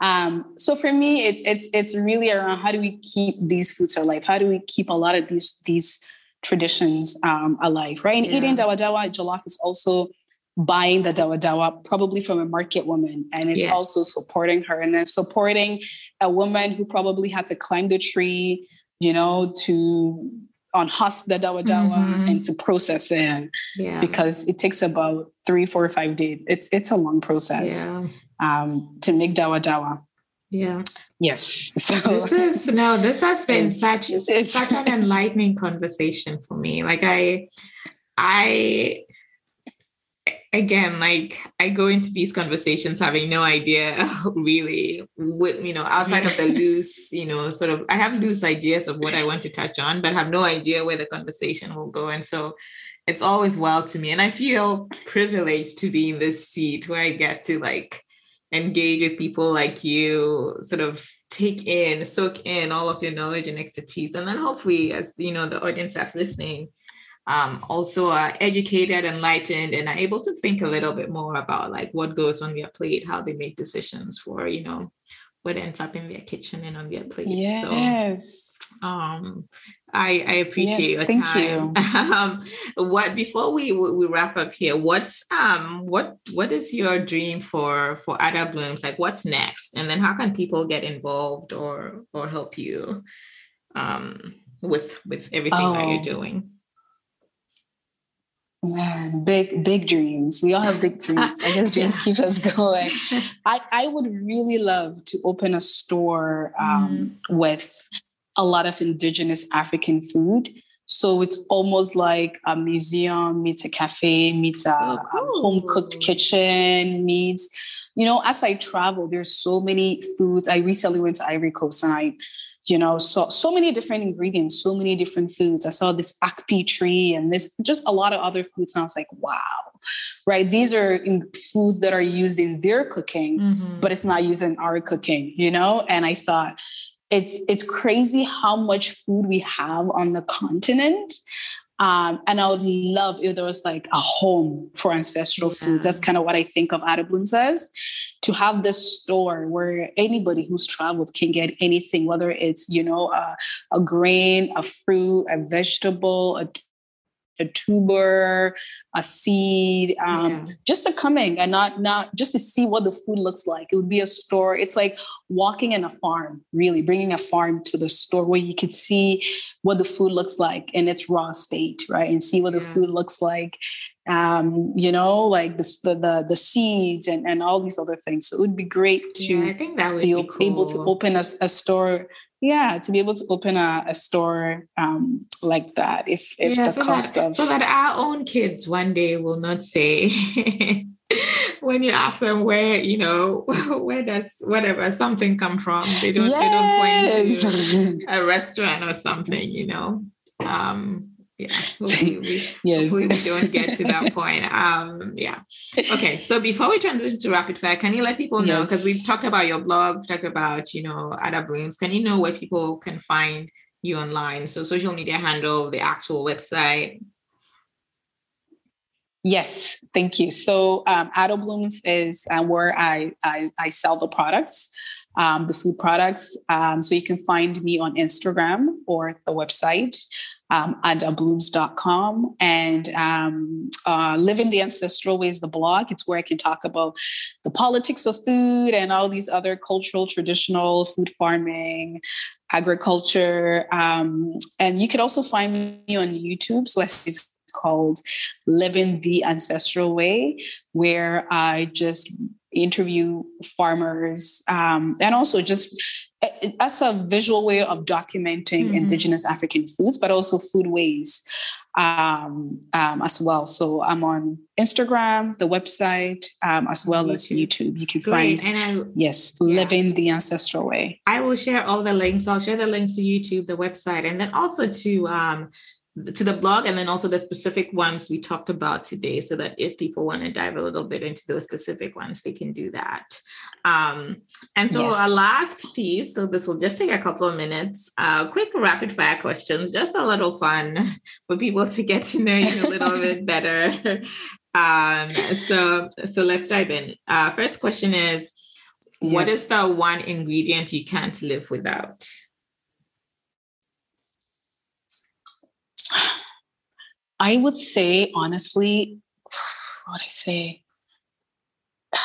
Um, so for me it's it's it's really around how do we keep these foods alive? How do we keep a lot of these these traditions um, alive right? And yeah. eating dawa dawa jollof is also buying the dawa dawa probably from a market woman and it's yes. also supporting her and then supporting a woman who probably had to climb the tree you know to unhusk the dawa dawa mm-hmm. and to process it yeah. because it takes about three four or five days it's it's a long process yeah. um, to make dawa dawa yeah yes so this is no this has been such it's, such an enlightening conversation for me like i i again, like I go into these conversations having no idea really what, you know, outside of the loose, you know, sort of, I have loose ideas of what I want to touch on, but have no idea where the conversation will go. And so it's always well to me. And I feel privileged to be in this seat where I get to like engage with people like you, sort of take in, soak in all of your knowledge and expertise. And then hopefully, as you know, the audience that's listening, um, also are educated, enlightened, and are able to think a little bit more about like what goes on their plate, how they make decisions for, you know, what ends up in their kitchen and on their plate. Yes. So um I, I appreciate yes, your thank time. You. um, what before we we wrap up here, what's um what what is your dream for for Addo Blooms? Like what's next? And then how can people get involved or or help you um with with everything oh. that you're oh. doing? Man, big, big dreams. We all have big dreams. I guess dreams keep us going. I, I would really love to open a store um, mm. with a lot of indigenous African food. So it's almost like a museum meets a cafe, meets a, oh, cool. a home cooked kitchen, meets, you know, as I travel, there's so many foods. I recently went to Ivory Coast and I you know so so many different ingredients so many different foods. I saw this akpi tree and this just a lot of other foods and i was like wow. Right? These are foods that are used in their cooking mm-hmm. but it's not used in our cooking you know? And i thought it's it's crazy how much food we have on the continent um, and I would love if there was like a home for ancestral yeah. foods. That's kind of what I think of Addo Blooms as to have this store where anybody who's traveled can get anything, whether it's, you know, a, a grain, a fruit, a vegetable, a a tuber, a seed, um, yeah. just the coming and not not just to see what the food looks like. It would be a store. It's like walking in a farm, really bringing a farm to the store where you could see what the food looks like in its raw state, right, and see what yeah. the food looks like. Um, you know, like the, the the seeds and and all these other things. So it would be great to yeah, I think that would be, be cool. able to open a, a store yeah to be able to open a, a store um, like that if if yeah, the so cost that, of so that our own kids one day will not say when you ask them where, you know, where does whatever something come from, they don't yes. they don't point to a restaurant or something, you know. Um, yeah hopefully we, yes. we don't get to that point um yeah okay so before we transition to rapid fire can you let people know because yes. we've talked about your blog we've talked about you know Addo Blooms can you know where people can find you online so social media handle the actual website Yes, thank you. So um, Addo Blooms is um, where I, I, I sell the products, um, the food products. Um, so you can find me on Instagram or the website um, addoblooms.com and um, uh, Living the Ancestral Ways, the blog. It's where I can talk about the politics of food and all these other cultural, traditional food farming, agriculture. Um, and you can also find me on YouTube. So it's called Living the Ancestral Way, where I just interview farmers um, and also just as a visual way of documenting mm-hmm. indigenous african foods but also food ways um, um, as well so i'm on instagram the website um, as well as youtube you can Great. find and I, yes yeah. living the ancestral way i will share all the links i'll share the links to youtube the website and then also to um, to the blog and then also the specific ones we talked about today so that if people want to dive a little bit into those specific ones they can do that um, and so yes. our last piece so this will just take a couple of minutes uh, quick rapid fire questions just a little fun for people to get to know you a little bit better um, so so let's dive in uh, first question is yes. what is the one ingredient you can't live without I would say, honestly, what I say?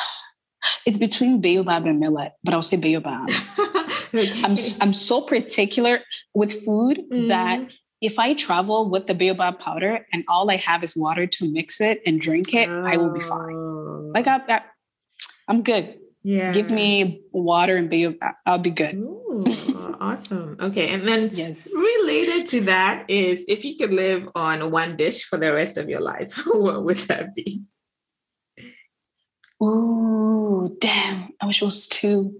It's between baobab and millet, but I'll say baobab. okay. I'm I'm so particular with food mm-hmm. that if I travel with the baobab powder and all I have is water to mix it and drink it, oh. I will be fine. Like I, I, I'm good. Yeah. Give me water and baobab. I'll be good. Awesome. Okay. And then yes. related to that is if you could live on one dish for the rest of your life, what would that be? Ooh, damn. I wish it was two.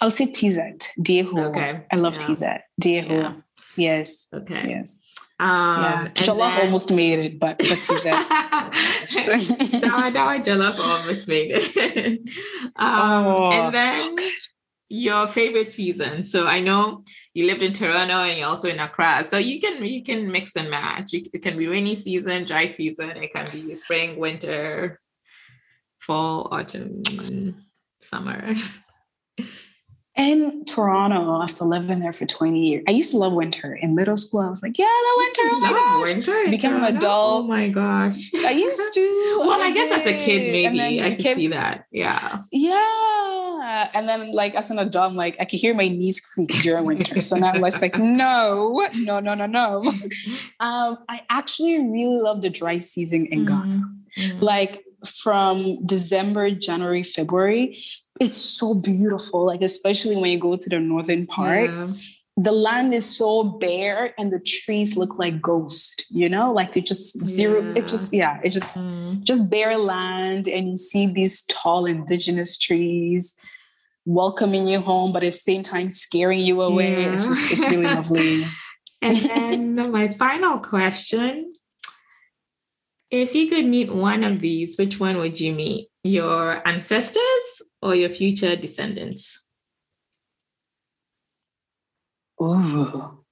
I'll say TZ. Dieho. Okay. I love yeah. TZ. Dieho. Yeah. Yes. Okay. Yes. Um, yeah, Jollof then, almost made it, but but he said, now, now I Jollof almost made it. um, oh, and then so your favorite season. So I know you lived in Toronto and you're also in Accra, so you can you can mix and match. it can be rainy season, dry season. It can be spring, winter, fall, autumn, summer. in Toronto after living there for 20 years. I used to love winter. In middle school, I was like, yeah, the winter. Oh my gosh. Winter Became an adult. Oh my gosh. I used to. well, I, I guess as a kid, maybe I could see that. Yeah. Yeah. And then like as an adult, I'm like, I could hear my knees creak during winter. So now I was like, no, no, no, no, no. um, I actually really love the dry season in Ghana. Mm-hmm. Like from December, January, February, it's so beautiful. Like, especially when you go to the northern part. Yeah. The land is so bare and the trees look like ghosts, you know, like they just zero, yeah. it just, yeah, it just, mm. just bare land. And you see these tall indigenous trees welcoming you home, but at the same time scaring you away. Yeah. It's just, it's really lovely. and then my final question if you could meet one of these, which one would you meet? Your ancestors or your future descendants? Ooh.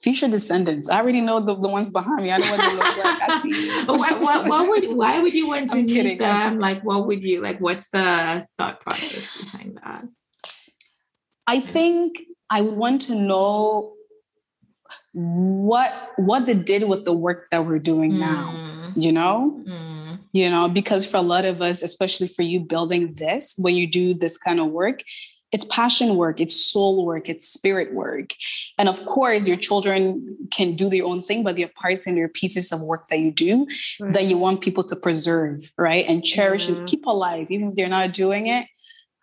Future descendants. I already know the, the ones behind me. I know what they look like. I see. what, what, what would, why would you want to I'm meet kidding. them? Like, what would you, like, what's the thought process behind that? I think I would want to know what what they did with the work that we're doing mm. now you know mm. You know because for a lot of us especially for you building this when you do this kind of work it's passion work it's soul work it's spirit work. And of course your children can do their own thing but there are parts and there are pieces of work that you do right. that you want people to preserve right and cherish and keep alive even if they're not doing it.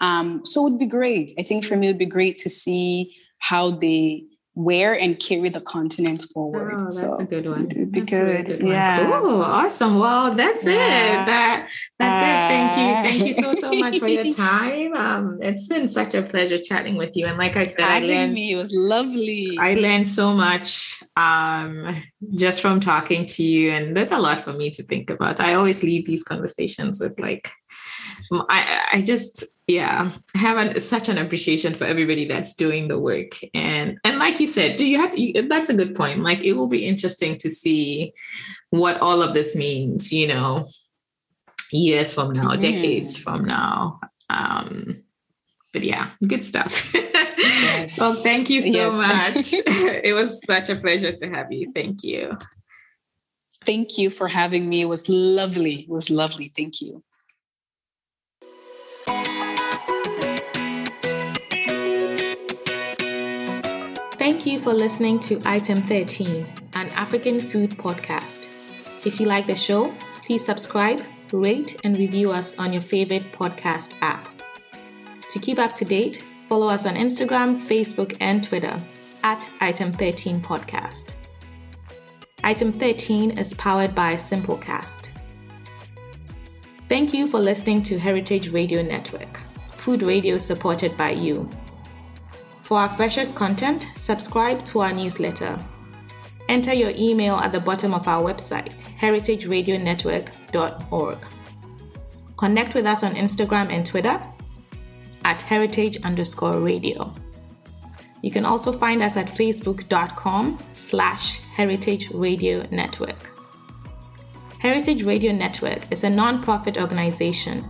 Um, so it would be great. I think for me it would be great to see how they wear and carry the continent forward. Oh, that's so a good one. It'd be good. good yeah. Cool. Awesome. Well, that's yeah. it. That that's uh, it. Thank you. Thank you so so much for your time. Um, it's been such a pleasure chatting with you. And like I said, I learned me. It was lovely. I learned so much um just from talking to you. And there's a lot for me to think about. I always leave these conversations with like I, I just yeah I have an, such an appreciation for everybody that's doing the work. And and like you said do you have to, that's a good point. Like it will be interesting to see what all of this means you know years from now mm-hmm. decades from now. Um but yeah good stuff. Yes. well thank you so yes. much. It was such a pleasure to have you. Thank you. Thank you for having me. It was lovely. It was lovely. Thank you Thank you for listening to Item 13, an African food podcast. If you like the show, please subscribe, rate, and review us on your favorite podcast app. To keep up to date, follow us on Instagram, Facebook, and Twitter at Item 13 Podcast. Item 13 is powered by Simplecast. Thank you for listening to Heritage Radio Network, food radio supported by you. For our freshest content, subscribe to our newsletter. Enter your email at the bottom of our website, heritageradionetwork.org. Connect with us on Instagram and Twitter at heritage underscore radio. You can also find us at facebook.com slash heritage radio network. Heritage Radio Network is a non-profit organization